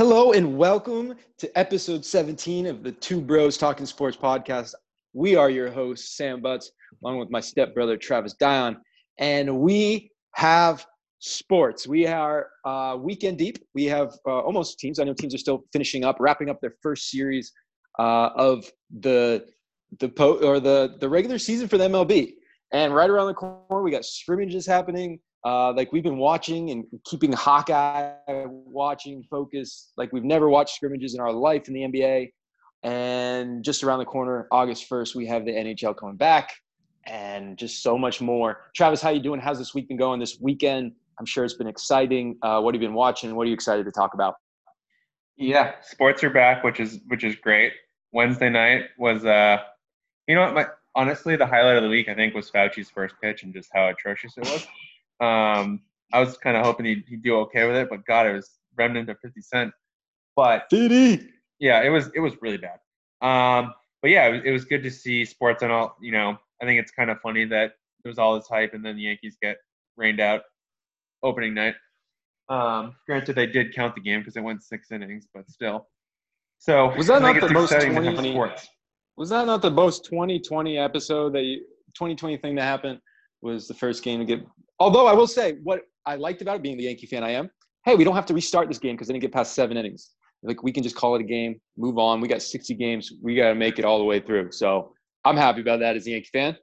Hello and welcome to episode 17 of the Two Bros Talking Sports podcast. We are your hosts, Sam Butts, along with my stepbrother, Travis Dion, and we have sports. We are uh, weekend deep. We have uh, almost teams. I know teams are still finishing up, wrapping up their first series uh, of the the po- or the the regular season for the MLB. And right around the corner, we got scrimmages happening. Uh, like we've been watching and keeping Hawkeye watching focus like we've never watched scrimmages in our life in the NBA. And just around the corner, August 1st, we have the NHL coming back and just so much more. Travis, how you doing? How's this week been going this weekend? I'm sure it's been exciting. Uh, what have you been watching? What are you excited to talk about? Yeah, sports are back, which is which is great. Wednesday night was uh you know what my honestly the highlight of the week I think was Fauci's first pitch and just how atrocious it was. Um, I was kind of hoping he'd, he'd, do okay with it, but God, it was remnant of 50 Cent. But Diddy. Yeah, it was it was really bad. Um, but yeah, it was, it was good to see sports and all. You know, I think it's kind of funny that there was all this hype and then the Yankees get rained out opening night. Um, granted, they did count the game because it went six innings, but still. So was that not the most 2020? Was that not the most 2020 episode that you 2020 thing that happened? Was the first game to get Although I will say, what I liked about it, being the Yankee fan I am, hey, we don't have to restart this game because they didn't get past seven innings. Like we can just call it a game, move on. We got 60 games. We got to make it all the way through. So I'm happy about that as a Yankee fan.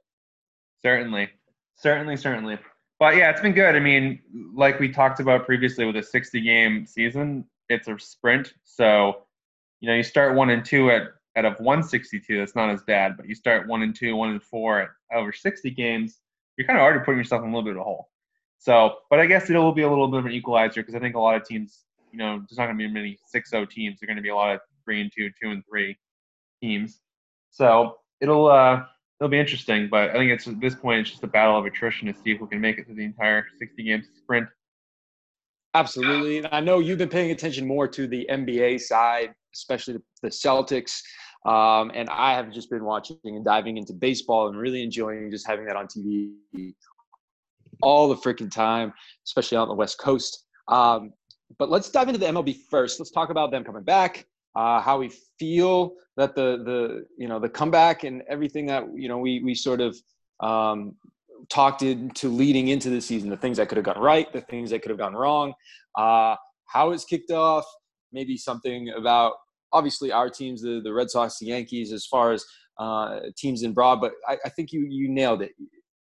Certainly, certainly, certainly. But yeah, it's been good. I mean, like we talked about previously with a 60 game season, it's a sprint. So, you know, you start one and two at out of 162, that's not as bad. But you start one and two, one and four at over 60 games, you're kind of already putting yourself in a little bit of a hole. So, but I guess it will be a little bit of an equalizer because I think a lot of teams, you know, there's not going to be many 6-0 teams. There's going to be a lot of three and two, two and three teams. So it'll uh, it'll be interesting. But I think it's at this point it's just a battle of attrition to see who can make it to the entire 60 game sprint. Absolutely, and I know you've been paying attention more to the NBA side, especially the Celtics. Um, and I have just been watching and diving into baseball and really enjoying just having that on TV all the freaking time, especially on the West Coast. Um, but let's dive into the MLB first. Let's talk about them coming back, uh, how we feel that the the you know the comeback and everything that you know we we sort of um, talked into leading into the season, the things that could have gone right, the things that could have gone wrong, uh, how it's kicked off, maybe something about obviously our teams, the, the Red Sox, the Yankees, as far as uh, teams in broad, but I, I think you, you nailed it.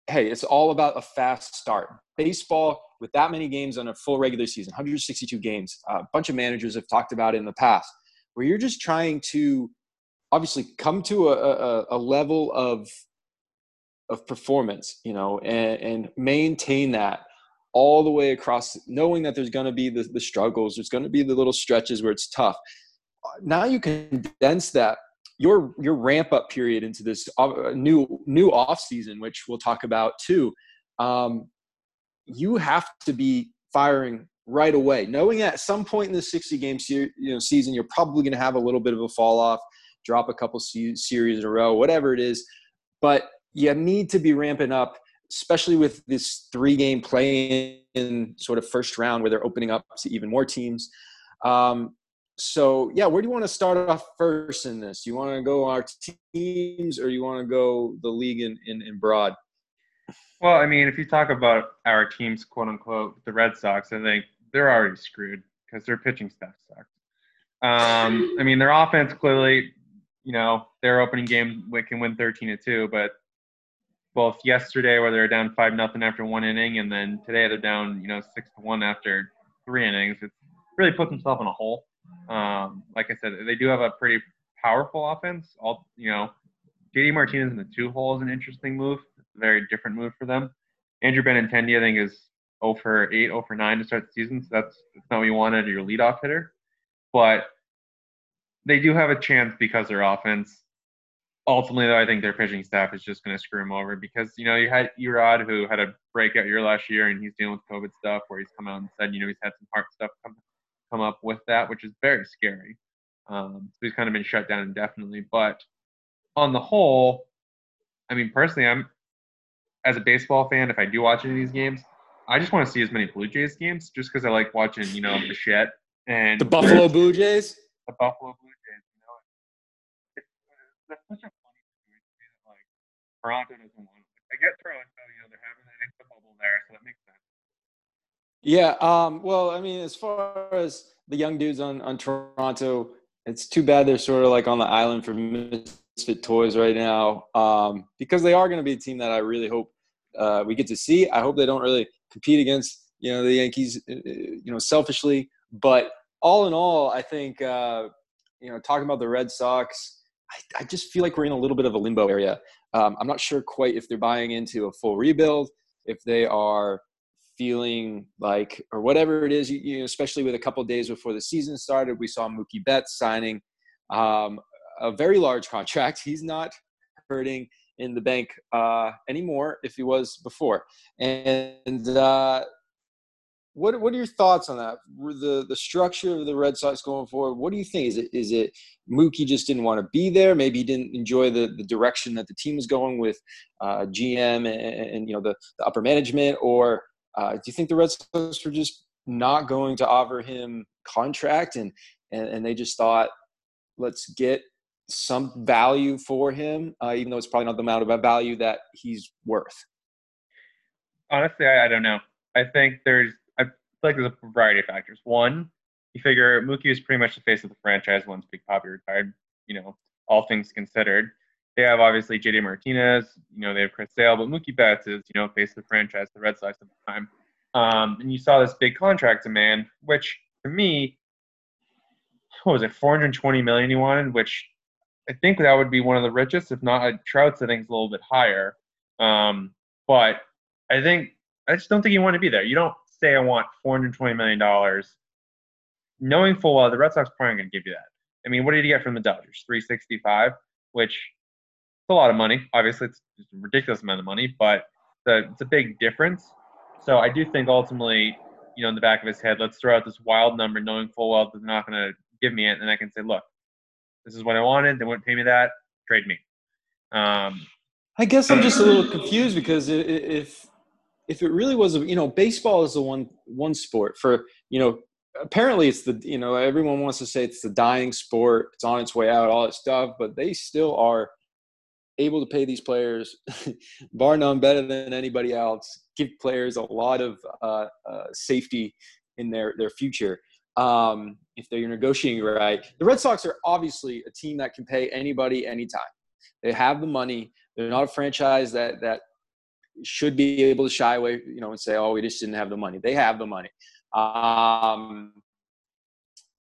Hey, it's all about a fast start. Baseball, with that many games on a full regular season, 162 games, a bunch of managers have talked about it in the past, where you're just trying to obviously come to a, a, a level of of performance, you know, and, and maintain that all the way across, knowing that there's going to be the, the struggles, there's going to be the little stretches where it's tough now you condense that your your ramp up period into this uh, new new off season, which we'll talk about too. Um, you have to be firing right away, knowing that at some point in the 60 game se- you know, season, you're probably going to have a little bit of a fall off, drop a couple se- series in a row, whatever it is. But you need to be ramping up, especially with this three game play in sort of first round where they're opening up to even more teams. Um, so yeah, where do you want to start off first in this? You want to go our teams, or you want to go the league in, in, in broad? Well, I mean, if you talk about our teams, quote unquote, the Red Sox, I think they're already screwed because their pitching staff sucks. Um, I mean, their offense clearly, you know, their opening game we can win 13 to two, but both yesterday where they're down five nothing after one inning, and then today they're down, you know, six to one after three innings. It's really put themselves in a hole. Um, like I said, they do have a pretty powerful offense. All you know, JD Martinez in the two hole is an interesting move. Very different move for them. Andrew Benintendi, I think, is 0 for 8, 0 for 9 to start the season. So that's, that's not what you wanted your leadoff hitter. But they do have a chance because their offense. Ultimately, though, I think their pitching staff is just going to screw them over because you know you had Erod who had a breakout year last year and he's dealing with COVID stuff where he's come out and said you know he's had some heart stuff come come up with that, which is very scary. Um, so he's kind of been shut down indefinitely. But on the whole, I mean, personally, I'm as a baseball fan. If I do watch any of these games, I just want to see as many Blue Jays games, just because I like watching, you know, Bichette And the Buffalo Blue Jays. The Buffalo Blue Jays. You know, it's, it's such a funny situation like Toronto doesn't want. It. I get Toronto. You know, they're having that extra bubble there, so that makes. Yeah. Um, well, I mean, as far as the young dudes on on Toronto, it's too bad they're sort of like on the island for misfit toys right now um, because they are going to be a team that I really hope uh, we get to see. I hope they don't really compete against you know the Yankees, uh, uh, you know, selfishly. But all in all, I think uh, you know talking about the Red Sox, I, I, just feel like we're in a little bit of a limbo area. Um, I'm not sure quite if they're buying into a full rebuild, if they are feeling like, or whatever it is, you, you know, especially with a couple days before the season started, we saw Mookie Betts signing um, a very large contract. He's not hurting in the bank uh, anymore if he was before. And uh, what what are your thoughts on that? The the structure of the Red Sox going forward. What do you think? Is it is it Mookie just didn't want to be there? Maybe he didn't enjoy the, the direction that the team was going with uh, GM and, and, you know the, the upper management, or uh, do you think the Red Sox were just not going to offer him contract and, and, and they just thought, let's get some value for him, uh, even though it's probably not the amount of value that he's worth? Honestly, I, I don't know. I think there's, I feel like there's a variety of factors. One, you figure Mookie is pretty much the face of the franchise once Big Papi retired, you know, all things considered. They have obviously JD Martinez, you know, they have Chris Sale, but Mookie Betts is, you know, face of the franchise, the Red Sox at the time. Um, and you saw this big contract demand, which to me, what was it, 420 million he wanted, which I think that would be one of the richest, if not Trout's, I think is a little bit higher. Um, but I think I just don't think you want to be there. You don't say I want 420 million dollars, knowing full well the Red Sox probably aren't going to give you that. I mean, what did you get from the Dodgers? 365, which it's a lot of money. Obviously, it's, a ridiculous amount of money, but it's a, it's a big difference. So I do think ultimately, you know, in the back of his head, let's throw out this wild number, knowing full well they're not going to give me it, and I can say, look, this is what I wanted. They wouldn't pay me that. Trade me. Um, I guess I'm just a little confused because if if it really was, a you know, baseball is the one one sport for you know. Apparently, it's the you know everyone wants to say it's the dying sport. It's on its way out, all that stuff, but they still are able to pay these players, bar none, better than anybody else. Give players a lot of uh, uh, safety in their their future um, if they're negotiating right. The Red Sox are obviously a team that can pay anybody anytime. They have the money. They're not a franchise that that should be able to shy away, you know, and say, "Oh, we just didn't have the money." They have the money. Um,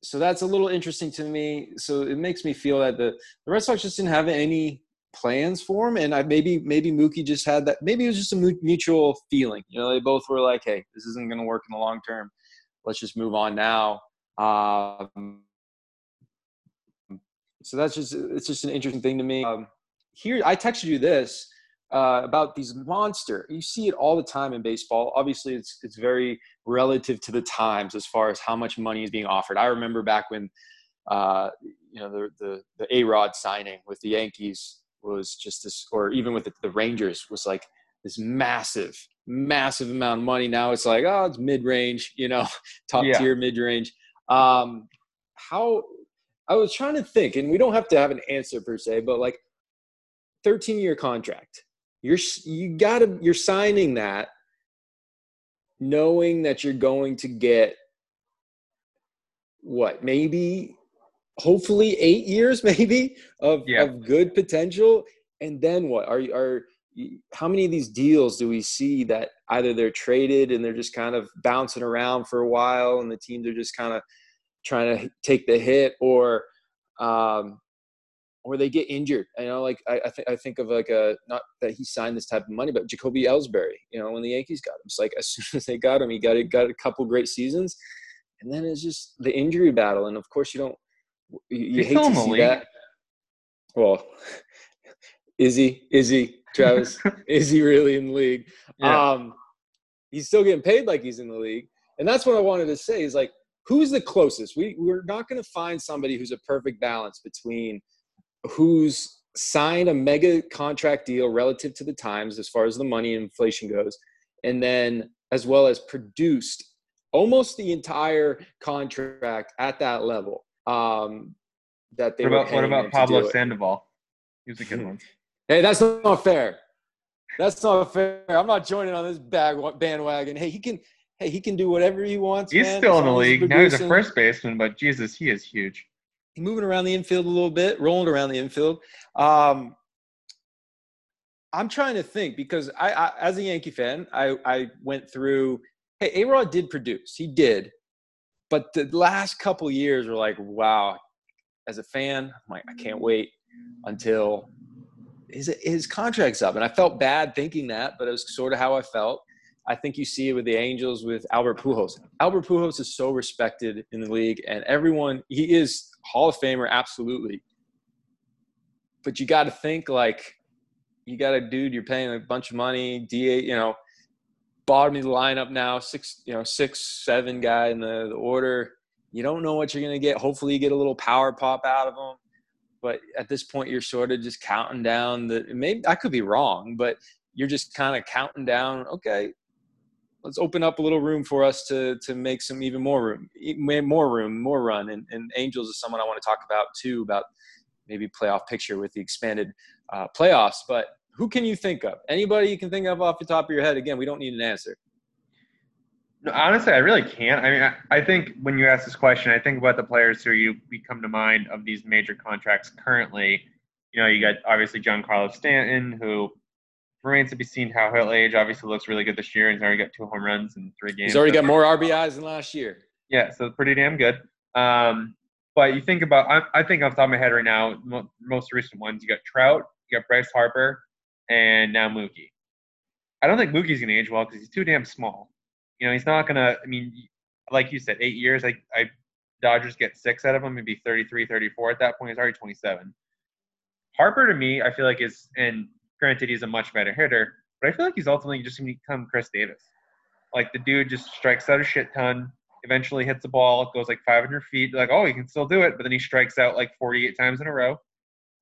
so that's a little interesting to me. So it makes me feel that the, the Red Sox just didn't have any plans for him, and I maybe maybe Mookie just had that. Maybe it was just a mutual feeling. You know, they both were like, "Hey, this isn't going to work in the long term. Let's just move on now." Um, so that's just it's just an interesting thing to me. Um, here, I texted you this uh, about these monster. You see it all the time in baseball. Obviously, it's it's very relative to the times as far as how much money is being offered. I remember back when uh, you know the the the A Rod signing with the Yankees was just this, or even with the, the Rangers was like this massive, massive amount of money. Now it's like, oh, it's mid range, you know, top yeah. tier mid range. Um, how I was trying to think, and we don't have to have an answer per se, but like 13 year contract, you're you gotta you're signing that knowing that you're going to get what maybe hopefully eight years maybe of, yeah. of good potential and then what are you are how many of these deals do we see that either they're traded and they're just kind of bouncing around for a while and the teams are just kind of trying to take the hit or um, or they get injured. You know, like I, I, th- I think of like a not that he signed this type of money, but Jacoby Ellsbury. You know, when the Yankees got him, it's like as soon as they got him, he got got a couple great seasons, and then it's just the injury battle. And of course, you don't you, you hate to see that. Well, is he? Is he? Travis, is he really in the league? Yeah. Um, he's still getting paid like he's in the league. And that's what I wanted to say is like, who's the closest? We, we're not going to find somebody who's a perfect balance between who's signed a mega contract deal relative to the times as far as the money and inflation goes, and then as well as produced almost the entire contract at that level. Um, that they what about, what about Pablo Sandoval? He was a good one. Hey, that's not fair. That's not fair. I'm not joining on this bag bandwagon. Hey, he can. Hey, he can do whatever he wants. He's man. still in the league now. He's a first baseman, but Jesus, he is huge. He's moving around the infield a little bit, rolling around the infield. Um, I'm trying to think because I, I, as a Yankee fan, I, I went through. Hey, A Rod did produce. He did, but the last couple years were like, wow. As a fan, I'm like, I can't wait until his his contract's up, and I felt bad thinking that, but it was sort of how I felt. I think you see it with the Angels with Albert Pujols. Albert Pujols is so respected in the league, and everyone he is Hall of Famer, absolutely. But you got to think like you got a dude you're paying a bunch of money, DA, you know, bottom of the lineup now, six, you know, six, seven guy in the, the order. You don't know what you're gonna get. Hopefully, you get a little power pop out of them. But at this point, you're sort of just counting down the. Maybe I could be wrong, but you're just kind of counting down. Okay, let's open up a little room for us to to make some even more room, more room, more run. And, and Angels is someone I want to talk about too about maybe playoff picture with the expanded uh, playoffs. But who can you think of? Anybody you can think of off the top of your head? Again, we don't need an answer. No, honestly, I really can't. I mean, I, I, think when you ask this question, I think about the players who you come to mind of these major contracts currently. You know, you got obviously Giancarlo Stanton, who remains to be seen how he'll age. Obviously, looks really good this year. He's already got two home runs in three games. He's already got more RBIs than last year. Yeah, so pretty damn good. Um, but you think about, I, I, think off the top of my head right now, most recent ones, you got Trout, you got Bryce Harper, and now Mookie. I don't think Mookie's going to age well because he's too damn small. You know, he's not going to, I mean, like you said, eight years, I, I Dodgers get six out of him, maybe 33, 34 at that point. He's already 27. Harper to me, I feel like is, and granted he's a much better hitter, but I feel like he's ultimately just going to become Chris Davis. Like the dude just strikes out a shit ton, eventually hits the ball, goes like 500 feet. Like, oh, he can still do it, but then he strikes out like 48 times in a row.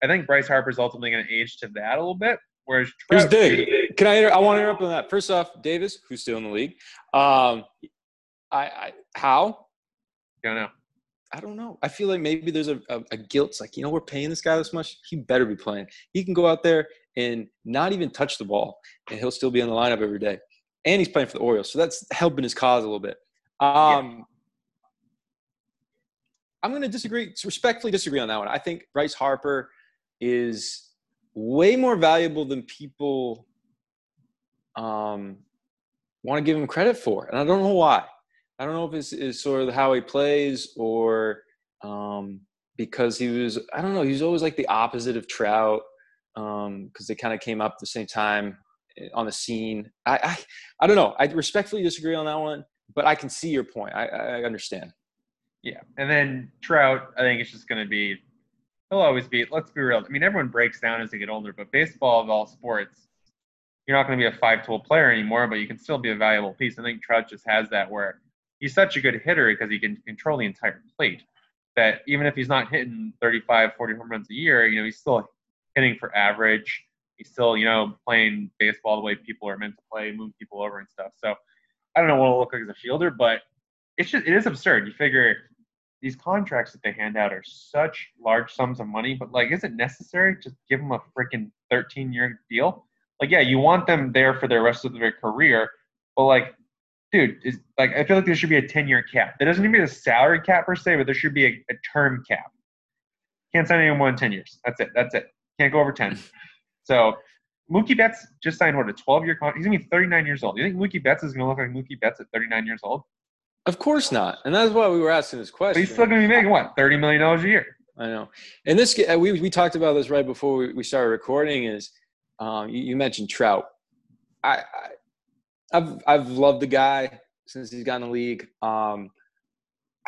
I think Bryce Harper's ultimately going to age to that a little bit. Whereas Trout, Here's Dave. Can I? Inter- I want to interrupt on that. First off, Davis, who's still in the league, um, I, I how? Don't know. I don't know. I feel like maybe there's a, a, a, guilt. It's like, you know, we're paying this guy this much. He better be playing. He can go out there and not even touch the ball, and he'll still be in the lineup every day. And he's playing for the Orioles, so that's helping his cause a little bit. Um, yeah. I'm going to disagree, respectfully disagree on that one. I think Bryce Harper is way more valuable than people um, want to give him credit for, and I don't know why. I don't know if it's, it's sort of how he plays or um, because he was I don't know he was always like the opposite of Trout because um, they kind of came up at the same time eh, on the scene. I, I, I don't know. I respectfully disagree on that one, but I can see your point. I, I understand. Yeah, and then Trout, I think it's just going to be. He'll always be. Let's be real. I mean, everyone breaks down as they get older, but baseball of all sports, you're not going to be a five-tool player anymore, but you can still be a valuable piece. I think Trout just has that where he's such a good hitter because he can control the entire plate that even if he's not hitting 35, 40 home runs a year, you know, he's still hitting for average. He's still, you know, playing baseball the way people are meant to play, moving people over and stuff. So I don't know what it'll look like as a fielder, but it's just it is absurd. You figure these contracts that they hand out are such large sums of money, but like, is it necessary to give them a freaking 13 year deal? Like, yeah, you want them there for the rest of their career, but like dude, is like I feel like there should be a 10 year cap. There doesn't need to be a salary cap per se, but there should be a, a term cap. Can't sign anyone more than 10 years. That's it. That's it. Can't go over 10. so Mookie Betts just signed what a 12 year contract. He's gonna be 39 years old. You think Mookie Betts is gonna look like Mookie Betts at 39 years old? Of course not. And that's why we were asking this question. But he's still gonna be making what 30 million dollars a year. I know. And this we we talked about this right before we, we started recording. Is um, you, you mentioned Trout. I, I I've I've loved the guy since he's gotten the league. Um,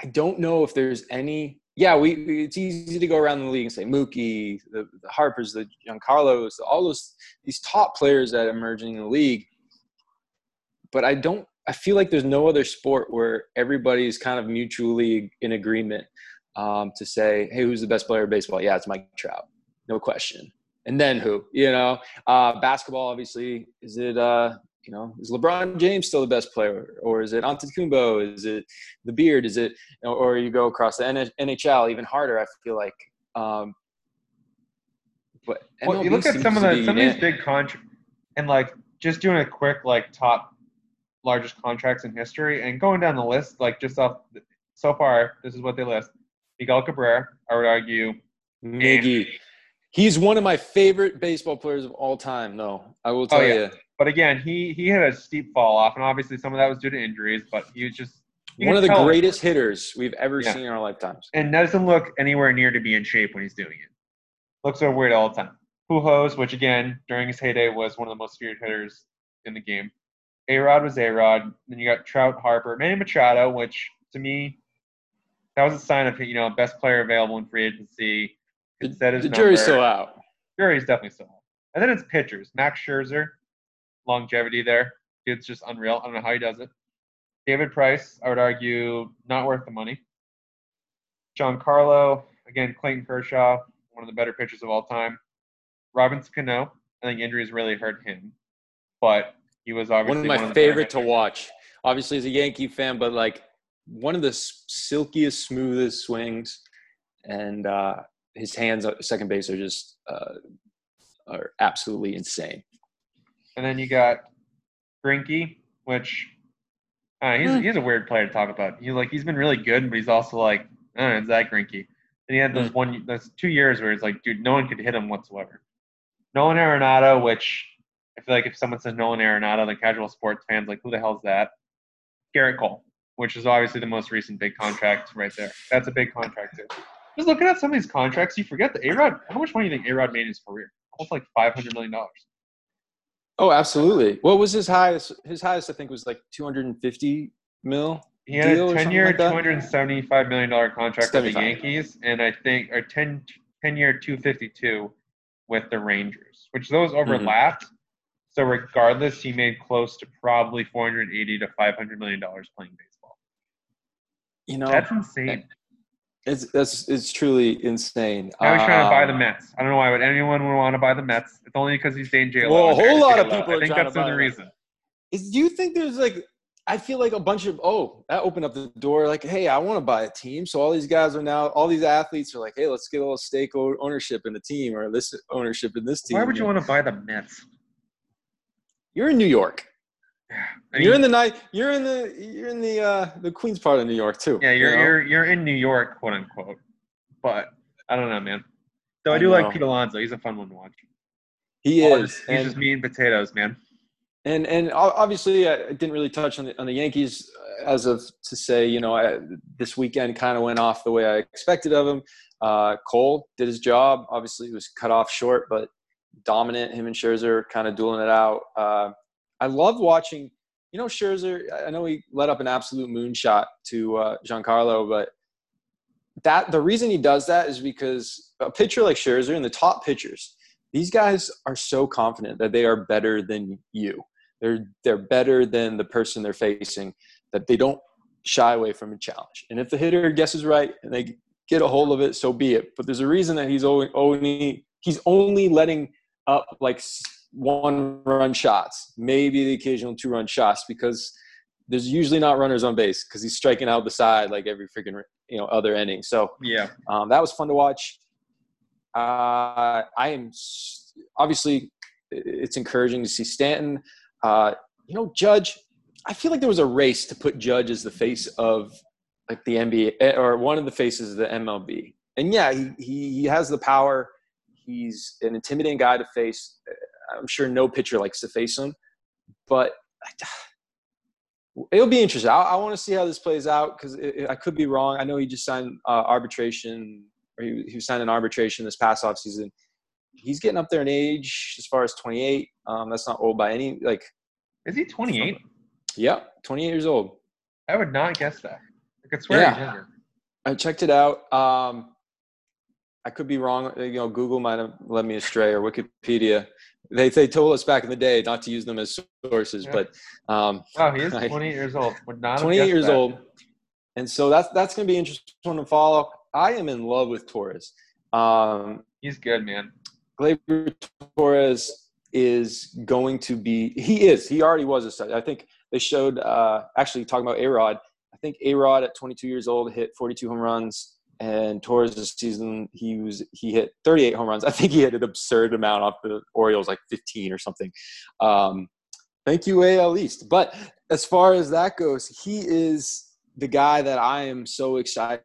I don't know if there's any. Yeah, we it's easy to go around the league and say Mookie, the, the Harpers, the Giancarlos, all those these top players that are emerging in the league. But I don't. I feel like there's no other sport where everybody's kind of mutually in agreement um, to say, "Hey, who's the best player of baseball?" Yeah, it's Mike Trout, no question. And then who? You know, uh, basketball obviously is it uh, you know, is LeBron James still the best player, or is it Antetokounmpo? Is it the Beard? Is it, or you go across the NHL, even harder? I feel like. Um, but well, you look at some of the some of these big contracts, and like just doing a quick like top largest contracts in history, and going down the list, like just off so far, this is what they list: Miguel Cabrera, I would argue, Miggy. He's one of my favorite baseball players of all time, though. I will oh, tell oh, yeah. you. But again, he he had a steep fall off, and obviously some of that was due to injuries. But he was just one of the greatest it. hitters we've ever yeah. seen in our lifetimes. And doesn't look anywhere near to be in shape when he's doing it. Looks so weird all the time. Pujols, which again during his heyday was one of the most feared hitters in the game. A Rod was A Rod. Then you got Trout, Harper, Manny Machado, which to me that was a sign of you know best player available in free agency. the, the jury's still out. Jury's definitely still out. And then it's pitchers. Max Scherzer, longevity there. It's just unreal. I don't know how he does it. David Price, I would argue, not worth the money. Giancarlo, again, Clayton Kershaw, one of the better pitchers of all time. Robinson Cano, I think injuries really hurt him, but he was obviously one of my one of favorite to watch. Obviously, as a Yankee fan, but like one of the silkiest, smoothest swings, and uh, his hands at second base are just uh, are absolutely insane. And then you got Greinke, which uh, he's mm. he's a weird player to talk about. He's like he's been really good, but he's also like I don't know, Zach Greinke. And he had those mm. one those two years where it's like, dude, no one could hit him whatsoever. Nolan Arenado, which I feel like if someone says Nolan Arenado, the casual sports fans like, who the hell's that? Gerrit Cole, which is obviously the most recent big contract right there. That's a big contract too. Just looking at some of these contracts, you forget that A Rod. How much money do you think A Rod made in his career? Almost like five hundred million dollars. Oh, absolutely. What was his highest? His highest, I think, was like 250 mil. He had a 10 year, like $275 million contract with the Yankees, and I think, or 10, 10 year, 252 with the Rangers, which those mm-hmm. overlapped. Mm-hmm. So, regardless, he made close to probably 480 to 500 million dollars playing baseball. You know, that's insane. It's that's it's truly insane. Now he's trying to buy the um, Mets. I don't know why would anyone would want to buy the Mets. It's only because he's Dane J. Well, a whole lot of people. I think that's the reason. Is do you think there's like I feel like a bunch of oh that opened up the door like hey I want to buy a team so all these guys are now all these athletes are like hey let's get a little stake ownership in the team or this ownership in this team. Why would you want to buy the Mets? You're in New York. I mean, you're in the night. You're in the. You're in the uh, the Queens part of New York too. Yeah, you're you know? you're you're in New York, quote unquote. But I don't know, man. Though I, I do know. like Pete Alonso. He's a fun one to watch. He is. Just, he's just meat and potatoes, man. And and obviously, I didn't really touch on the on the Yankees as of to say, you know, I, this weekend kind of went off the way I expected of him. Uh, Cole did his job. Obviously, he was cut off short, but dominant. Him and Scherzer kind of dueling it out. Uh, I love watching. You know, Scherzer. I know he let up an absolute moonshot to uh, Giancarlo, but that the reason he does that is because a pitcher like Scherzer and the top pitchers, these guys are so confident that they are better than you. They're they're better than the person they're facing. That they don't shy away from a challenge. And if the hitter guesses right and they get a hold of it, so be it. But there's a reason that he's only, only he's only letting up like one run shots, maybe the occasional two run shots because there's usually not runners on base because he's striking out the side like every freaking you know other inning. So yeah, um, that was fun to watch. Uh, I am obviously it's encouraging to see Stanton. Uh, you know, Judge. I feel like there was a race to put Judge as the face of like the NBA or one of the faces of the MLB. And yeah, he, he has the power. He's an intimidating guy to face. I'm sure no pitcher likes to face him, but it'll be interesting. I, I want to see how this plays out because I could be wrong. I know he just signed uh, arbitration, or he, he signed an arbitration this past offseason. He's getting up there in age as far as 28. Um, that's not old by any like. Is he 28? Yeah, 28 years old. I would not guess that. I could swear yeah. he's younger. I checked it out. Um, I could be wrong. You know, Google might have led me astray or Wikipedia. They they told us back in the day not to use them as sources, yeah. but um, wow, he is 28 years old. Would not 28 years that. old, and so that's that's going to be interesting to follow. I am in love with Torres. Um, He's good, man. Gleyber Torres. is going to be. He is. He already was a stud. I think they showed. Uh, actually, talking about A Rod, I think A Rod at 22 years old hit 42 home runs, and towards the season he was he hit 38 home runs. I think he hit an absurd amount off the Orioles, like 15 or something. Um, thank you, AL East. But as far as that goes, he is the guy that I am so excited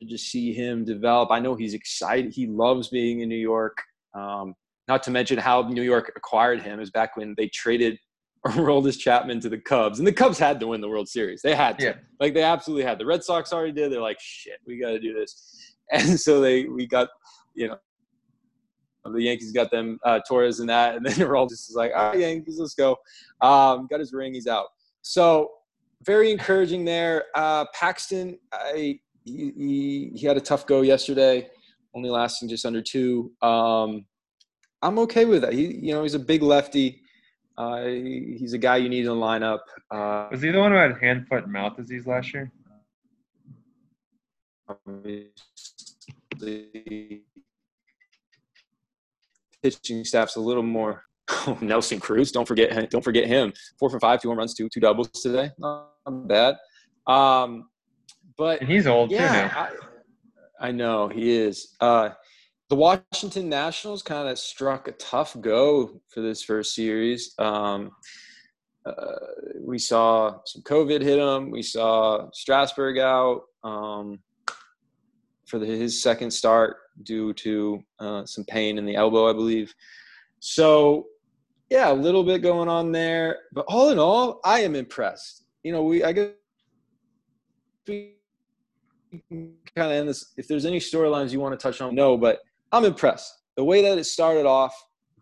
to just see him develop. I know he's excited. He loves being in New York. Um, not to mention how New York acquired him is back when they traded Aroldis Chapman to the Cubs, and the Cubs had to win the World Series. They had to, yeah. like they absolutely had. The Red Sox already did. They're like, shit, we got to do this, and so they we got, you know, the Yankees got them uh, Torres and that, and then Aroldis is like, all right, Yankees, let's go. Um, got his ring, he's out. So very encouraging there. Uh, Paxton, I he, he, he had a tough go yesterday, only lasting just under two. Um, I'm okay with that. He, you know, he's a big lefty. Uh, he's a guy you need in the lineup. Uh, Was he the one who had hand, foot, and mouth disease last year? The pitching staff's a little more. Oh, Nelson Cruz, don't forget, don't forget him. Four for five, two home runs, two two doubles today. Not bad. Um, but and he's old yeah, too now. I, I know he is. Uh, the Washington Nationals kind of struck a tough go for this first series. Um, uh, we saw some COVID hit him. We saw Strasburg out um, for the, his second start due to uh, some pain in the elbow, I believe. So, yeah, a little bit going on there. But all in all, I am impressed. You know, we I guess kind of end this. If there's any storylines you want to touch on, no, but I'm impressed. The way that it started off,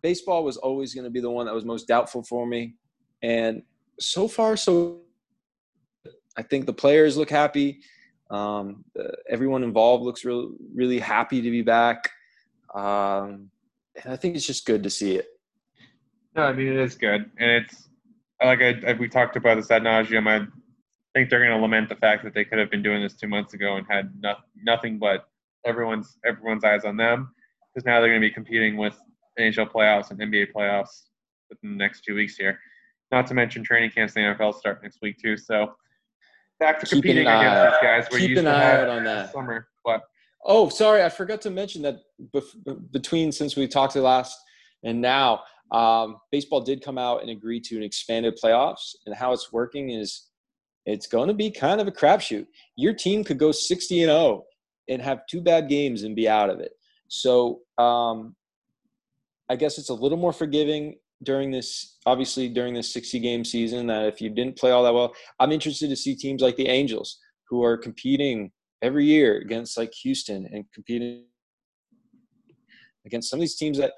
baseball was always going to be the one that was most doubtful for me. And so far, so I think the players look happy. Um, everyone involved looks real, really happy to be back. Um, and I think it's just good to see it. No, I mean, it is good. And it's like I, I we talked about this ad nauseum. I think they're going to lament the fact that they could have been doing this two months ago and had no, nothing but everyone's everyone's eyes on them because now they're going to be competing with NHL playoffs and NBA playoffs within the next two weeks here. Not to mention training camps in the NFL start next week too. So back to keep competing against eye, these guys. We're keep used an eye out on that summer. What? Oh, sorry, I forgot to mention that bef- between since we talked to last and now, um, baseball did come out and agree to an expanded playoffs. And how it's working is it's going to be kind of a crapshoot. Your team could go 60 and 0 and have two bad games and be out of it. So um, I guess it's a little more forgiving during this, obviously during this 60 game season. That if you didn't play all that well, I'm interested to see teams like the Angels who are competing every year against like Houston and competing against some of these teams that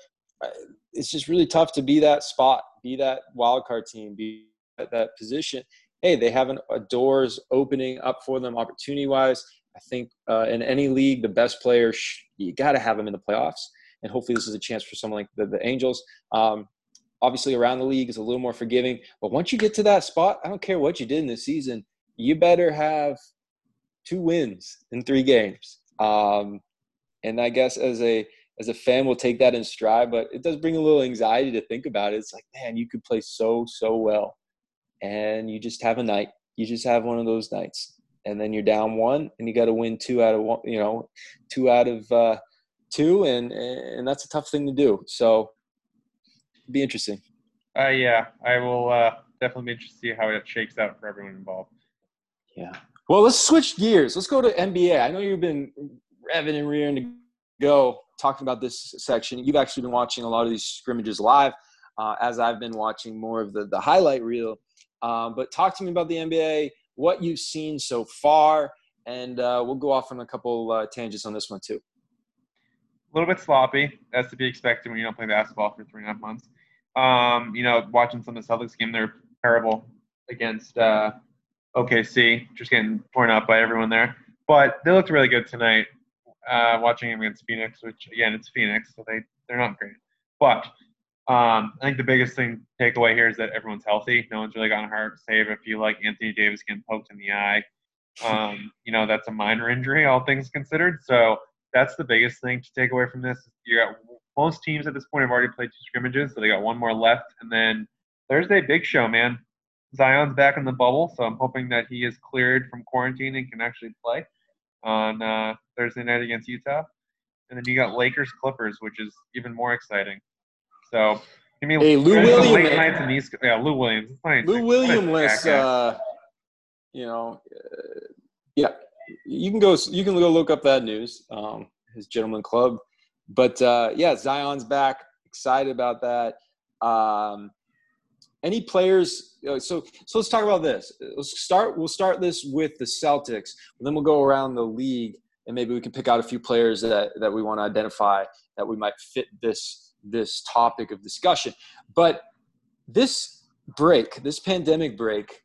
uh, it's just really tough to be that spot, be that wild card team, be at that position. Hey, they have an, a doors opening up for them opportunity wise. I think uh, in any league, the best player, you got to have them in the playoffs. And hopefully, this is a chance for someone like the, the Angels. Um, obviously, around the league is a little more forgiving. But once you get to that spot, I don't care what you did in the season, you better have two wins in three games. Um, and I guess as a as a fan, we'll take that in stride. But it does bring a little anxiety to think about it. It's like, man, you could play so so well, and you just have a night. You just have one of those nights and then you're down one, and you got to win two out of one. You know, two out of uh, two, and and that's a tough thing to do. So, be interesting. Uh, yeah, I will uh, definitely be interested to see how it shakes out for everyone involved. Yeah. Well, let's switch gears. Let's go to NBA. I know you've been revving and rearing to go talking about this section. You've actually been watching a lot of these scrimmages live, uh, as I've been watching more of the the highlight reel. Um, but talk to me about the NBA what you've seen so far, and uh, we'll go off on a couple uh, tangents on this one too. A little bit sloppy, as to be expected when you don't play basketball for three and a half months. Um, you know, watching some of the Celtics game, they're terrible against uh, OKC, just getting torn up by everyone there. But they looked really good tonight. Uh, watching them against Phoenix, which again, it's Phoenix, so they they're not great. But um, I think the biggest thing takeaway here is that everyone's healthy. No one's really gotten hurt, save if you like Anthony Davis getting poked in the eye. Um, you know, that's a minor injury, all things considered. So that's the biggest thing to take away from this. You got most teams at this point have already played two scrimmages, so they got one more left. And then Thursday, big show, man. Zion's back in the bubble, so I'm hoping that he is cleared from quarantine and can actually play on uh, Thursday night against Utah. And then you got Lakers Clippers, which is even more exciting. So give me hey, Lou Williams. Late nights in these, yeah, Lou Williams. Lou Williams, uh, you know, uh, yeah, you can go. You can go look up that news. Um, his gentleman club, but uh, yeah, Zion's back. Excited about that. Um, any players? So so let's talk about this. Let's start. We'll start this with the Celtics. Then we'll go around the league, and maybe we can pick out a few players that that we want to identify that we might fit this this topic of discussion. But this break, this pandemic break,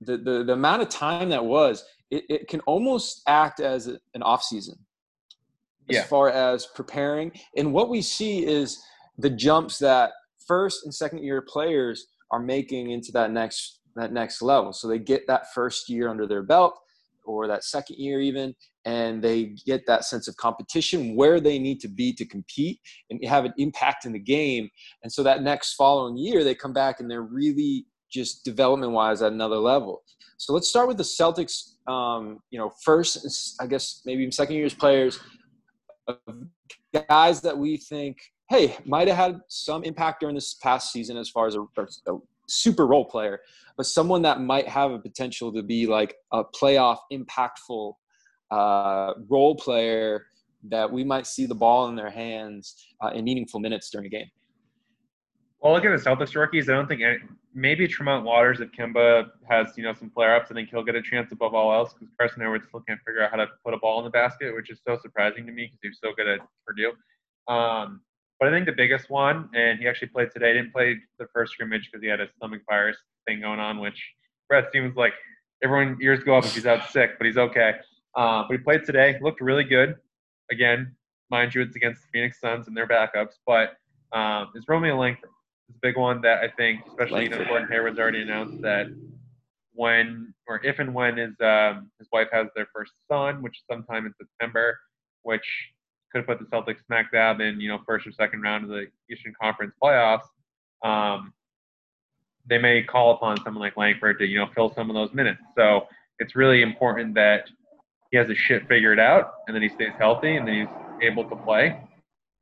the the, the amount of time that was, it, it can almost act as an off season as far as preparing. And what we see is the jumps that first and second year players are making into that next that next level. So they get that first year under their belt or that second year even and they get that sense of competition where they need to be to compete and have an impact in the game. And so that next following year they come back and they're really just development wise at another level. So let's start with the celtics um, you know first i guess maybe even second years players guys that we think hey, might have had some impact during this past season as far as a, a, super role player, but someone that might have a potential to be like a playoff impactful uh, role player that we might see the ball in their hands uh, in meaningful minutes during a game. Well, look at the Celtics rookies. I don't think any, maybe Tremont Waters if Kemba has you know some flare ups. I think he'll get a chance above all else because Carsen Edwards still can't figure out how to put a ball in the basket, which is so surprising to me because he's so good at Purdue. Um, but I think the biggest one, and he actually played today, didn't play the first scrimmage because he had a stomach virus thing going on, which Brett seems like everyone ears go up if he's out sick, but he's okay. Uh, but he played today, looked really good. Again, mind you, it's against the Phoenix Suns and their backups, but um, it's Romeo Langford. It's a big one that I think, especially you know, Gordon Hayward's already announced that when or if and when his um, his wife has their first son, which is sometime in September, which could put the Celtics smack dab in, you know, first or second round of the Eastern Conference playoffs. Um, they may call upon someone like Langford to, you know, fill some of those minutes. So it's really important that he has his shit figured out and then he stays healthy and then he's able to play.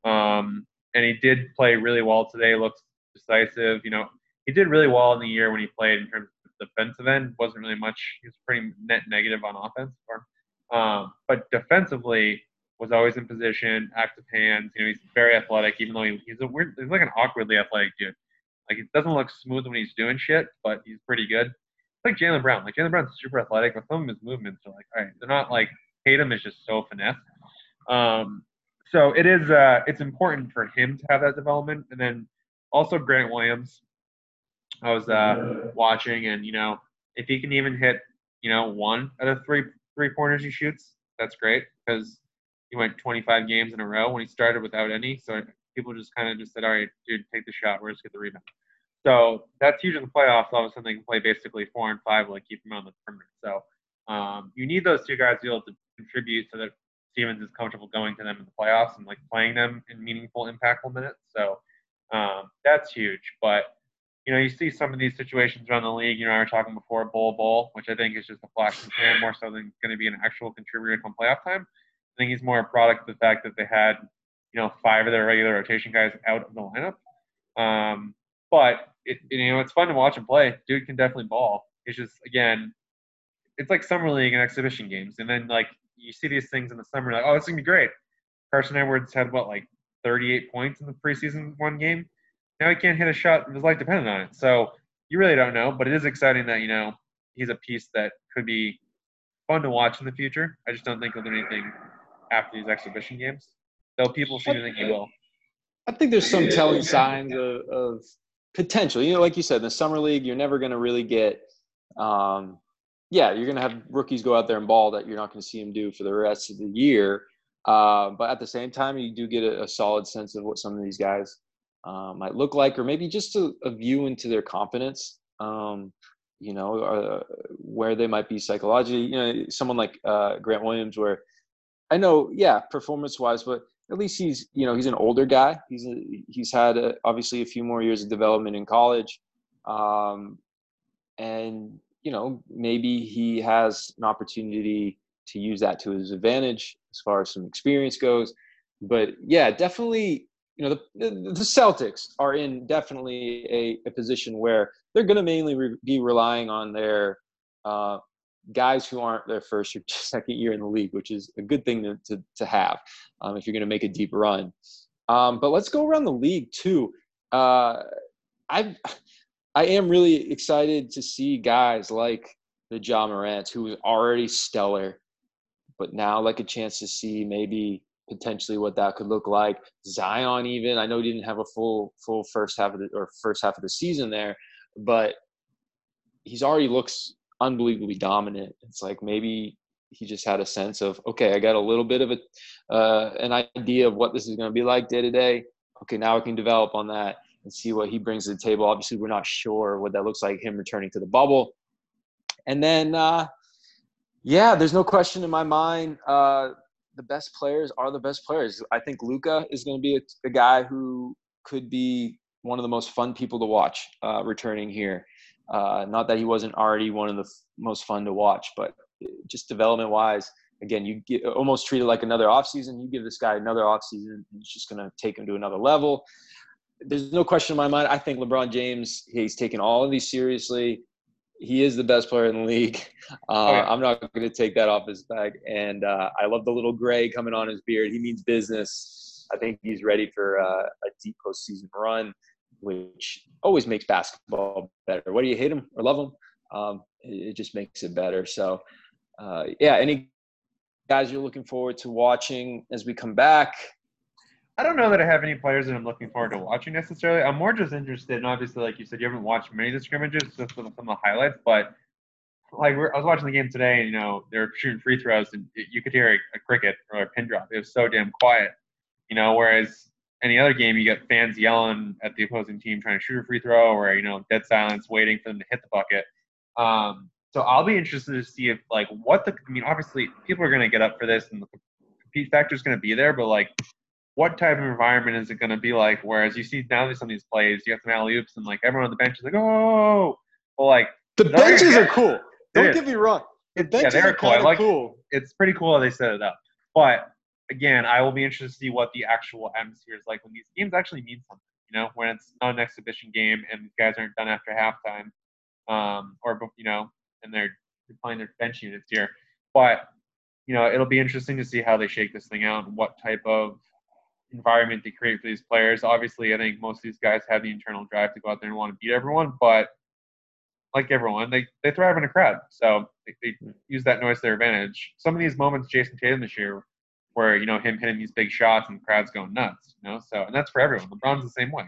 Um, and he did play really well today. Looks decisive. You know, he did really well in the year when he played in terms of defensive end. Wasn't really much. He was pretty net negative on offense. Um, but defensively, was always in position, active hands. You know, he's very athletic, even though he, he's a weird, he's like an awkwardly athletic dude. Like it doesn't look smooth when he's doing shit, but he's pretty good. Like Jaylen Brown. Like Jaylen Brown's super athletic, but some of his movements are like, all right, they're not like Tatum is just so finesse. Um, so it is, uh, it's important for him to have that development, and then also Grant Williams. I was uh, watching, and you know, if he can even hit, you know, one out of three three pointers he shoots, that's great because he went 25 games in a row when he started without any. So people just kind of just said, all right, dude, take the shot. We're just get the rebound. So that's huge in the playoffs. All of a sudden, they can play basically four and five, like keep them on the perimeter. So um, you need those two guys to be able to contribute so that Stevens is comfortable going to them in the playoffs and like playing them in meaningful, impactful minutes. So um, that's huge. But you know, you see some of these situations around the league. You know, I was talking before, Bol Bol, which I think is just a flash in the pan more so than going to be an actual contributor come playoff time. I think he's more a product of the fact that they had, you know, five of their regular rotation guys out of the lineup. Um, but it, you know, it's fun to watch him play. Dude can definitely ball. It's just again, it's like summer league and exhibition games, and then like you see these things in the summer, like oh, it's gonna be great. Carsen Edwards had what like 38 points in the preseason one game. Now he can't hit a shot. His life depended on it. So you really don't know, but it is exciting that you know he's a piece that could be fun to watch in the future. I just don't think he'll do anything after these exhibition games. Though people seem to think he will. I think there's some telling signs of, of, potential. You know, like you said, in the summer league, you're never going to really get. Um, yeah, you're going to have rookies go out there and ball that you're not going to see them do for the rest of the year. Uh, but at the same time, you do get a, a, solid sense of what some of these guys uh, might look like, or maybe just a, a view into their confidence. Um, you know, uh, where they might be psychologically. You know, someone like uh, Grant Williams, where I know, yeah, performance wise, but at least he's you know he's an older guy. He's a, he's had a, obviously a few more years of development in college, um, and you know maybe he has an opportunity to use that to his advantage as far as some experience goes. But yeah, definitely you know the the Celtics are in definitely a, a position where they're going to mainly re- be relying on their uh, guys who aren't their first or second year in the league, which is a good thing to, to, to have um, if you're going to make a deep run. Um, but let's go around the league too. Uh, I I am really excited to see guys like the Ja Morant, who is already stellar, but now like a chance to see maybe potentially what that could look like. Zion, even I know he didn't have a full full first half of the or first half of the season there, but he's already looks unbelievably dominant. It's like maybe he just had a sense of okay, I got a little bit of a uh, an idea of what this is going to be like day to day. Okay, now I can develop on that and see what he brings to the table. Obviously, we're not sure what that looks like. Him returning to the bubble, and then uh, yeah, there's no question in my mind. Uh, the best players are the best players. I think Luka is going to be a, a, guy who could be one of the most fun people to watch uh, returning here. Uh, not that he wasn't already one of the f- most fun to watch, but just development wise, again, you get, almost treat it like another offseason. You give this guy another offseason, it's just going to take him to another level. There's no question in my mind. I think LeBron James, he's taken all of these seriously. He is the best player in the league. Uh. I'm not going to take that off his back. And uh, I love the little gray coming on his beard. He means business. I think he's ready for uh, a deep postseason run which always makes basketball better. Whether you hate them or love them, um, it, just makes it better. So, uh, yeah, any guys you're looking forward to watching as we come back? I don't know that I have any players that I'm looking forward to watching necessarily. I'm more just interested, and obviously, like you said, you haven't watched many of the scrimmages, just some of the highlights, but like I was watching the game today, and you know they're shooting free throws, and you could hear a, a cricket or a pin drop. It was so damn quiet, you know. Whereas any other game, you get fans yelling at the opposing team trying to shoot a free throw, or you know, dead silence waiting for them to hit the bucket. Um, so I'll be interested to see if like what the I mean, obviously people are going to get up for this, and the compete factor is going to be there, but like what type of environment is it going to be like? Whereas you see now some of these plays, you have some alley oops, and like everyone on the bench is like, oh, well, like the benches are cool. Don't get me wrong. The benches yeah, they're cool. I like cool. It's pretty cool how they set it up, but again, I will be interested to see what the actual atmosphere is like when these games actually mean something. You know, when it's not an exhibition game and guys aren't done after halftime, um, or you know, and they're playing their bench units here. But you know, it'll be interesting to see how they shake this thing out and what type of environment they create for these players. Obviously, I think most of these guys have the internal drive to go out there and want to beat everyone, but like everyone, they, they thrive in a crowd. So they, they use that noise to their advantage. Some of these moments, Jayson Tatum this year, where you know him hitting these big shots and the crowd's going nuts. You know, so and that's for everyone. LeBron's the same way.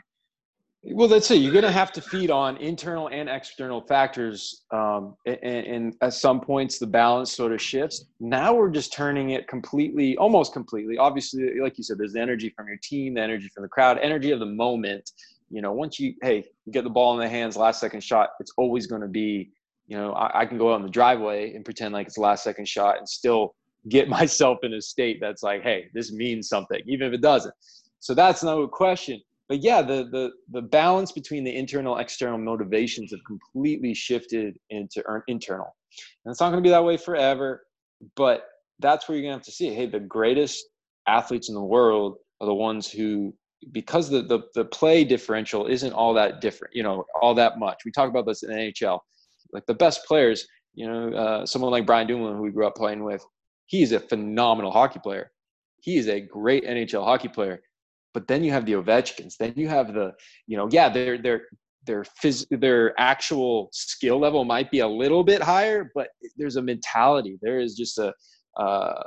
Well, that's it. You're going to have to feed on internal and external factors, um, and, and, at some points the balance sort of shifts. Now we're just turning it completely, almost completely. Obviously, like you said, there's the energy from your team, the energy from the crowd, energy of the moment. You know, once you hey you get the ball in the hands, last second shot, it's always going to be. You know, I, I can go out in the driveway and pretend like it's the last second shot and still get myself in a state that's like, hey, this means something, even if it doesn't. So that's no question. But yeah, the the the balance between the internal external motivations have completely shifted into internal, and it's not going to be that way forever. But that's where you're going to have to see. Hey, the greatest athletes in the world are the ones who because the, the the play differential isn't all that different you know all that much we talk about this in nhl like the best players you know uh, someone like brian dumoulin who we grew up playing with He's a phenomenal hockey player. He is a great NHL hockey player. But then you have the Ovechkins. Then you have the, you know, yeah, their their their phys- their actual skill level might be a little bit higher, but there's a mentality. There is just a uh,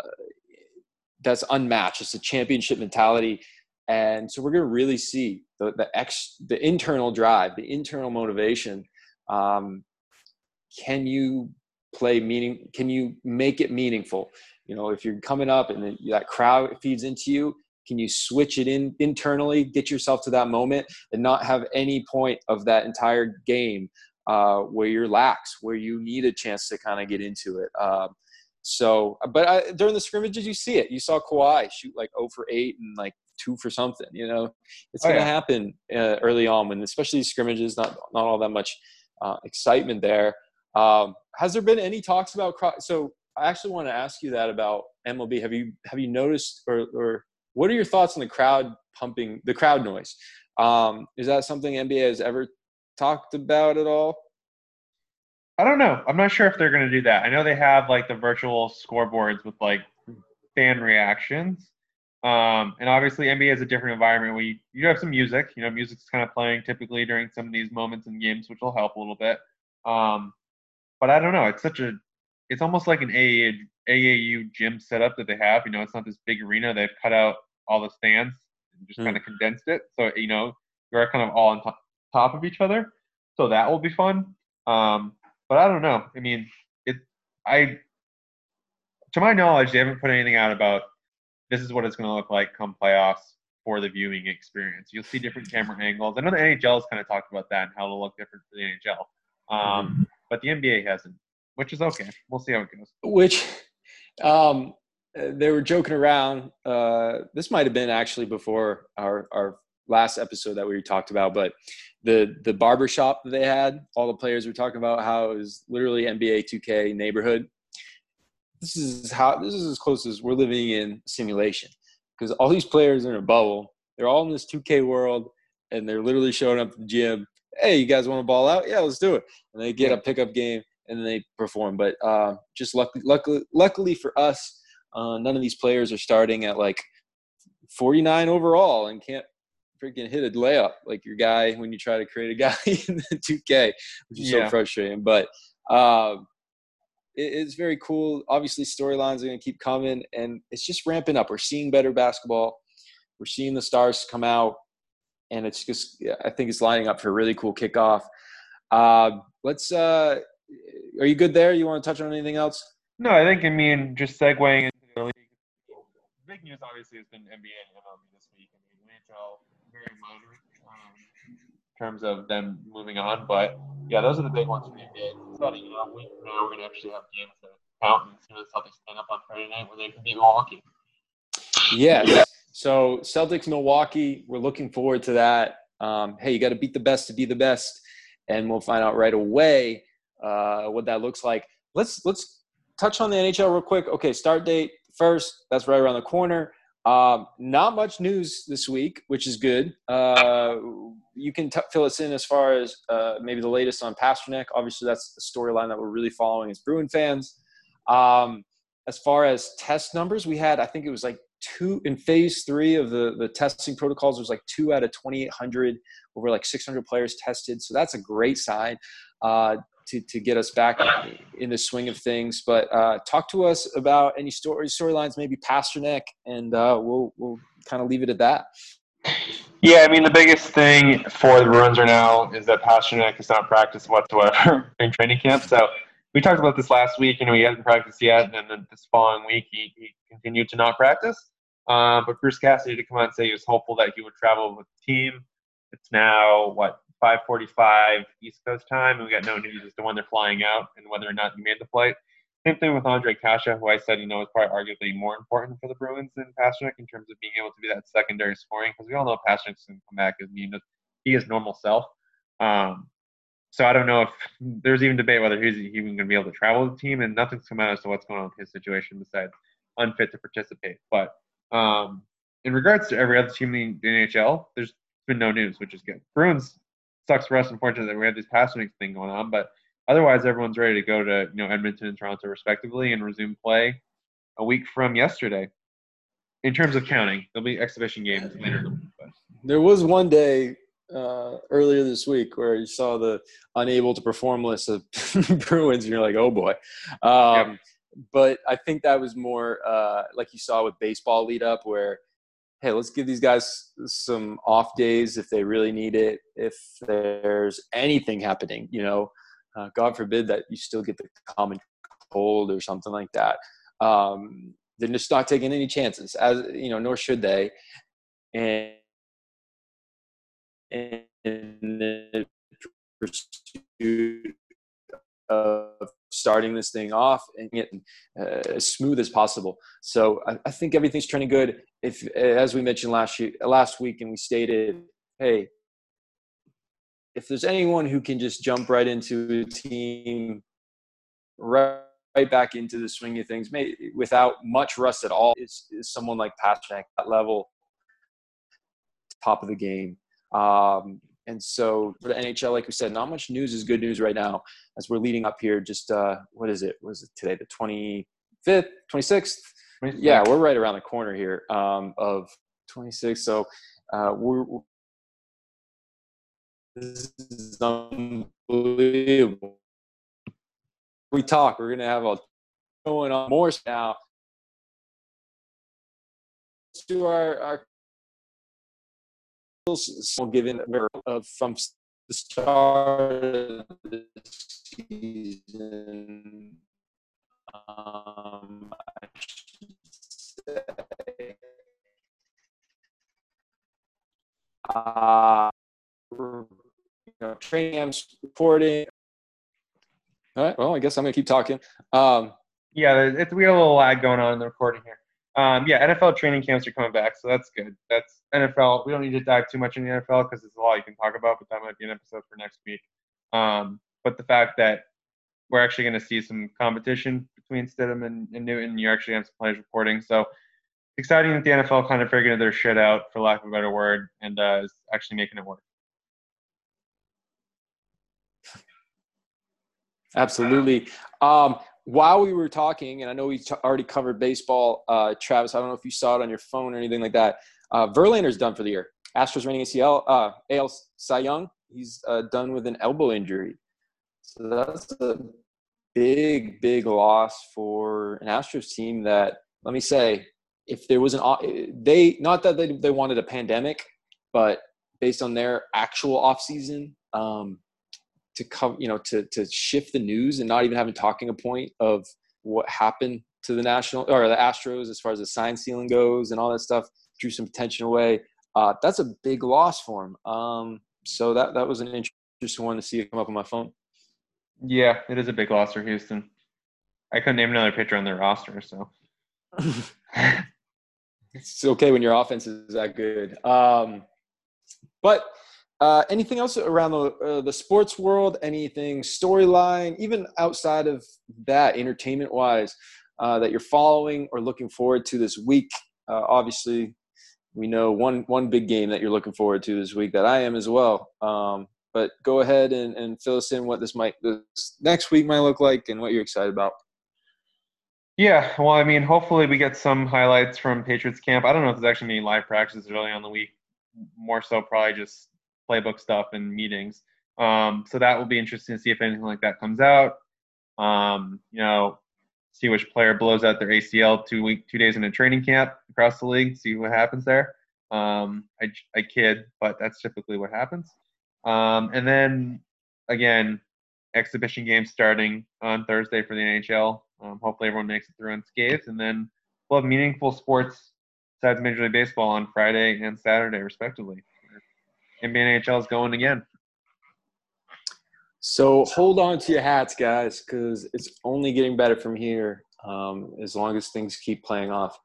that's unmatched. It's a championship mentality, and so we're going to really see the the ex the internal drive, the internal motivation. Um, can you play meaning can you make it meaningful you know if you're coming up and that crowd feeds into you can you switch it in internally get yourself to that moment and not have any point of that entire game uh, where you're lax where you need a chance to kind of get into it uh, So, but I, during the scrimmages, you see it. You saw Kawhi shoot like 0 for 8 and like two for something. You know, it's oh, going to yeah. happen uh, early on when, especially scrimmages, not not all that much uh, excitement there. Um, has there been any talks about? So, I actually want to ask you that about MLB. Have you have you noticed or or what are your thoughts on the crowd pumping the crowd noise? Um, is that something NBA has ever talked about at all? I don't know. I'm not sure if they're going to do that. I know they have like the virtual scoreboards with like fan reactions. Um, and obviously, NBA is a different environment you, you have some music. You know, music's kind of playing typically during some of these moments in games, which will help a little bit. Um, but I don't know. It's such a, it's almost like an AAU, AAU gym setup that they have. You know, it's not this big arena. They've cut out all the stands and just mm. kind of condensed it. So, you know, you're kind of all on top, top of each other. So that will be fun. Um, but I don't know. I mean, it, I, to my knowledge, they haven't put anything out about this is what it's going to look like come playoffs for the viewing experience. You'll see different camera angles. I know the NHL has kind of talked about that and how it'll look different for the NHL, um, mm-hmm. But the NBA hasn't, which is okay. We'll see how it goes. Which um, they were joking around. Uh, this might have been actually before our our last episode that we talked about, but the the barber shop that they had, all the players were talking about how it was literally NBA 2K neighborhood this is how this is as close as we're living in simulation because all these players are in a bubble. They're all in this 2K world, and they're literally showing up at the gym. Hey, you guys want to ball out? Yeah, let's do it. And they get a pickup game and they perform. But uh, just luckily, luckily, luckily for us, uh, none of these players are starting at like 49 overall and can't freaking hit a layup like your guy when you try to create a guy in the 2K, which is yeah. so frustrating. But uh, it's very cool. Obviously, storylines are going to keep coming, and it's just ramping up. We're seeing better basketball. We're seeing the stars come out, and it's just I think it's lining up for a really cool kickoff. Uh, let's. Uh, are you good there? You want to touch on anything else? No, I think I mean just segueing into the league. Big news obviously has been NBA and MLB this week. I mean, NHL very moderate. Um, terms of them moving on. But yeah, those are the big ones for the NBA. So, you know, a week now, we're going to actually have games that count and see the Celtics stand up on Friday night where they can beat Milwaukee. Yes. So Celtics Milwaukee, we're looking forward to that. Um, hey, you got to beat the best to be the best, and we'll find out right away uh, what that looks like. Let's let's touch on the NHL real quick. Okay, start date first. That's right around the corner. Um, not much news this week, which is good. Uh, you can t- fill us in as far as uh, maybe the latest on Pastrnak. Obviously, that's the storyline that we're really following as Bruin fans. Um, as far as test numbers, we had I think it was like two in phase three of the the testing protocols. Was like two out of 2,800 over like 600 players tested. So that's a great sign. Uh, to, to get us back in the swing of things. But uh, talk to us about any story storylines, maybe Pastrnak, and uh, we'll we'll kind of leave it at that. Yeah, I mean the biggest thing for the Bruins right now is that Pastrnak has not practiced whatsoever in training camp. So we talked about this last week. You know, he hasn't practiced yet, and then this following week he, he continued to not practice. Uh, but Bruce Cassidy to come out and say he was hopeful that he would travel with the team. It's now what 5:45 East Coast time, and we got no news as to when they're flying out and whether or not he made the flight. Same thing with Ondrej Kase, who I said you know is probably arguably more important for the Bruins than Pastrnak in terms of being able to be that secondary scoring because we all know Pastrnak's going to come back as mean he is normal self. Um, so I don't know if there's even debate whether he's even going to be able to travel with the team, and nothing's come out as to what's going on with his situation besides unfit to participate. But um, in regards to every other team in the NHL, there's been no news, which is good. Bruins sucks for us, unfortunately, that we have this Pastrnak thing going on. But otherwise, everyone's ready to go to you know Edmonton and Toronto respectively and resume play a week from yesterday. In terms of counting, there'll be exhibition games later. There was one day uh, earlier this week where you saw the unable to perform list of Bruins, and you're like, oh boy. Um, yep. But I think that was more uh, like you saw with baseball lead up, where hey, let's give these guys some off days if they really need it. If there's anything happening, you know, uh, God forbid that you still get the common cold or something like that. Um, they're just not taking any chances, as you know, nor should they. And, in the pursuit of starting this thing off and getting uh, as smooth as possible. So I, I, think everything's trending good. If, as we mentioned last year, last week, and we stated, hey, if there's anyone who can just jump right into a team, right, right back into the swing of things, without much rust at all, is, is someone like Pastrnak that level, top of the game. Um, and so for the NHL, like we said, not much news is good news right now as we're leading up here. Just uh, what is it? Was it today the 25th, 26th? Yeah, we're right around the corner here um, of 26. So uh, we're, this is unbelievable. We talk. We're gonna have a going on more now. Let's do our, our given uh, from the start of the season. Um. Uh, training reporting. All right. Well, I guess I'm gonna keep talking. Um, yeah, it's, we have a little lag going on in the recording here. Um, yeah, NFL training camps are coming back, so that's good. That's NFL. We don't need to dive too much in the NFL because there's a lot you can talk about, but that might be an episode for next week. Um, but the fact that we're actually going to see some competition between Stidham and, and Newton, you actually have some players reporting. So exciting that the NFL kind of figured their shit out, for lack of a better word, and uh, is actually making it work. Absolutely. Um, while we were talking, and I know we t- already covered baseball, uh, Travis. I don't know if you saw it on your phone or anything like that. Uh, Verlander's done for the year. Astros reigning ACL, uh, AL Cy Young. He's uh, done with an elbow injury. So that's a big, big loss for an Astros team. That let me say, if there was an they not that they they wanted a pandemic, but based on their actual offseason, um, to come, you know, to to shift the news and not even having talking a point of what happened to the national or the Astros as far as the sign stealing goes and all that stuff drew some attention away. Uh, that's a big loss for him. Um, so that that was an interesting one to see come up on my phone. Yeah, it is a big loss for Houston. I couldn't name another pitcher on their roster, so it's okay when your offense is that good. Um, but uh, anything else around the uh, the sports world? Anything storyline, even outside of that, entertainment wise, uh, that you're following or looking forward to this week? Uh, obviously, we know one one big game that you're looking forward to this week that I am as well. Um, but go ahead and, and fill us in what this might this next week might look like and what you're excited about. Yeah, well, I mean, hopefully we get some highlights from Patriots camp. I don't know if there's actually any live practices early on the week. More so, probably just playbook stuff and meetings. Um, so that will be interesting to see if anything like that comes out. Um, you know, see which player blows out their ACL two week, two days in a training camp across the league. See what happens there. Um, I, I kid, but that's typically what happens. Um, and then again, exhibition games starting on Thursday for the NHL. Um, hopefully everyone makes it through unscathed, and then we'll have meaningful sports besides Major League Baseball on Friday and Saturday, respectively. NBA NHL is going again. So hold on to your hats, guys, because it's only getting better from here. Um, as long as things keep playing off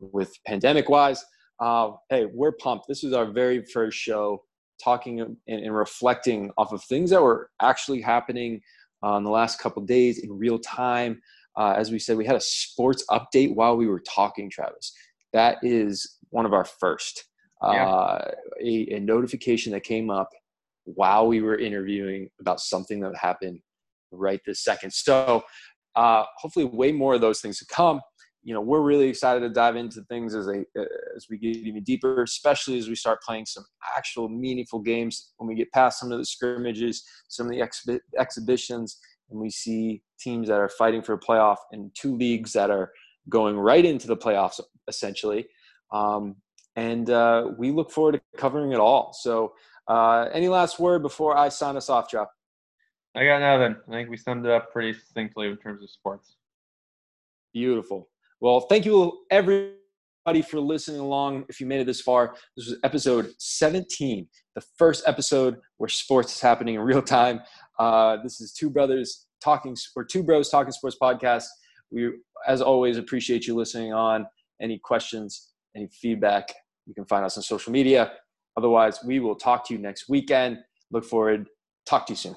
with pandemic wise. Uh, hey, we're pumped. This is our very first show talking and, and reflecting off of things that were actually happening uh, in the last couple days in real time. Uh, as we said, we had a sports update while we were talking, Travis. That is one of our first yeah. uh, a, a notification that came up while we were interviewing about something that happened right this second. So uh, hopefully, way more of those things to come. You know, we're really excited to dive into things as a as we get even deeper, especially as we start playing some actual meaningful games. When we get past some of the scrimmages, some of the exhi- exhibitions, and we see teams that are fighting for a playoff and two leagues that are going right into the playoffs, essentially. Um, and uh, we look forward to covering it all. So, uh, any last word before I sign us off, Joe? I got nothing. I think we summed it up pretty succinctly in terms of sports. Beautiful. Well, thank you everybody for listening along. If you made it this far, this was episode 17, the first episode where sports is happening in real time. Uh, this is two brothers talking or two bros talking sports podcast. We, as always, appreciate you listening on. Any questions, any feedback, you can find us on social media. Otherwise, we will talk to you next weekend. Look forward. Talk to you soon.